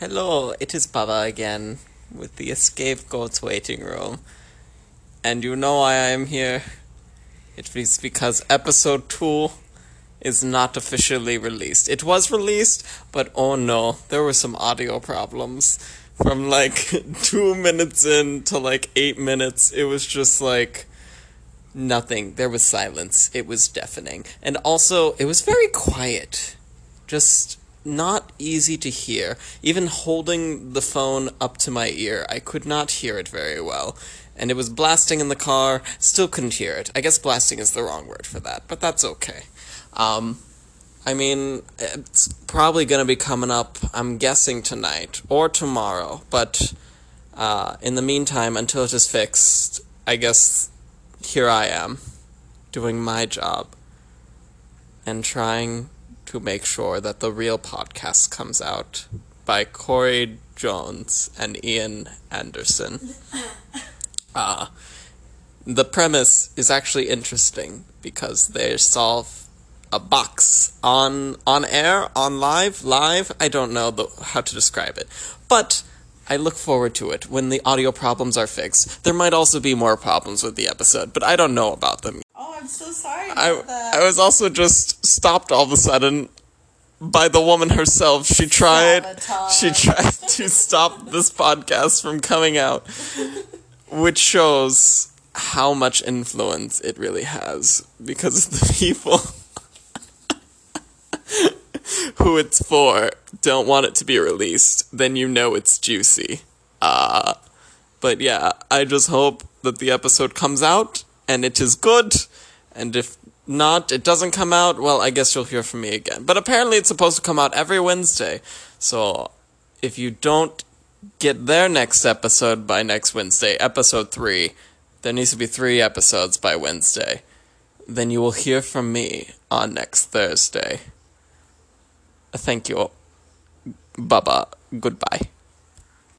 Hello, it is Baba again with the Escape Goats waiting room. And you know why I am here? It is because episode 2 is not officially released. It was released, but oh no, there were some audio problems. From like 2 minutes in to like 8 minutes, it was just like nothing. There was silence. It was deafening. And also, it was very quiet. Just not easy to hear. Even holding the phone up to my ear, I could not hear it very well. And it was blasting in the car, still couldn't hear it. I guess blasting is the wrong word for that, but that's okay. Um, I mean, it's probably going to be coming up, I'm guessing tonight or tomorrow, but uh, in the meantime, until it is fixed, I guess here I am, doing my job and trying to make sure that the real podcast comes out by Corey Jones and Ian Anderson. Uh, the premise is actually interesting because they solve a box on on air, on live, live. I don't know the, how to describe it, but I look forward to it when the audio problems are fixed. There might also be more problems with the episode, but I don't know about them. Oh, I'm so sorry I, that. I was also just stopped all of a sudden by the woman herself. She tried she tried to stop this podcast from coming out, which shows how much influence it really has because the people who it's for don't want it to be released, then you know it's juicy. Uh but yeah, I just hope that the episode comes out and it is good. And if not, it doesn't come out, well, I guess you'll hear from me again. But apparently it's supposed to come out every Wednesday. So if you don't get their next episode by next Wednesday, episode 3, there needs to be 3 episodes by Wednesday. Then you will hear from me on next Thursday. Thank you. Baba. Goodbye.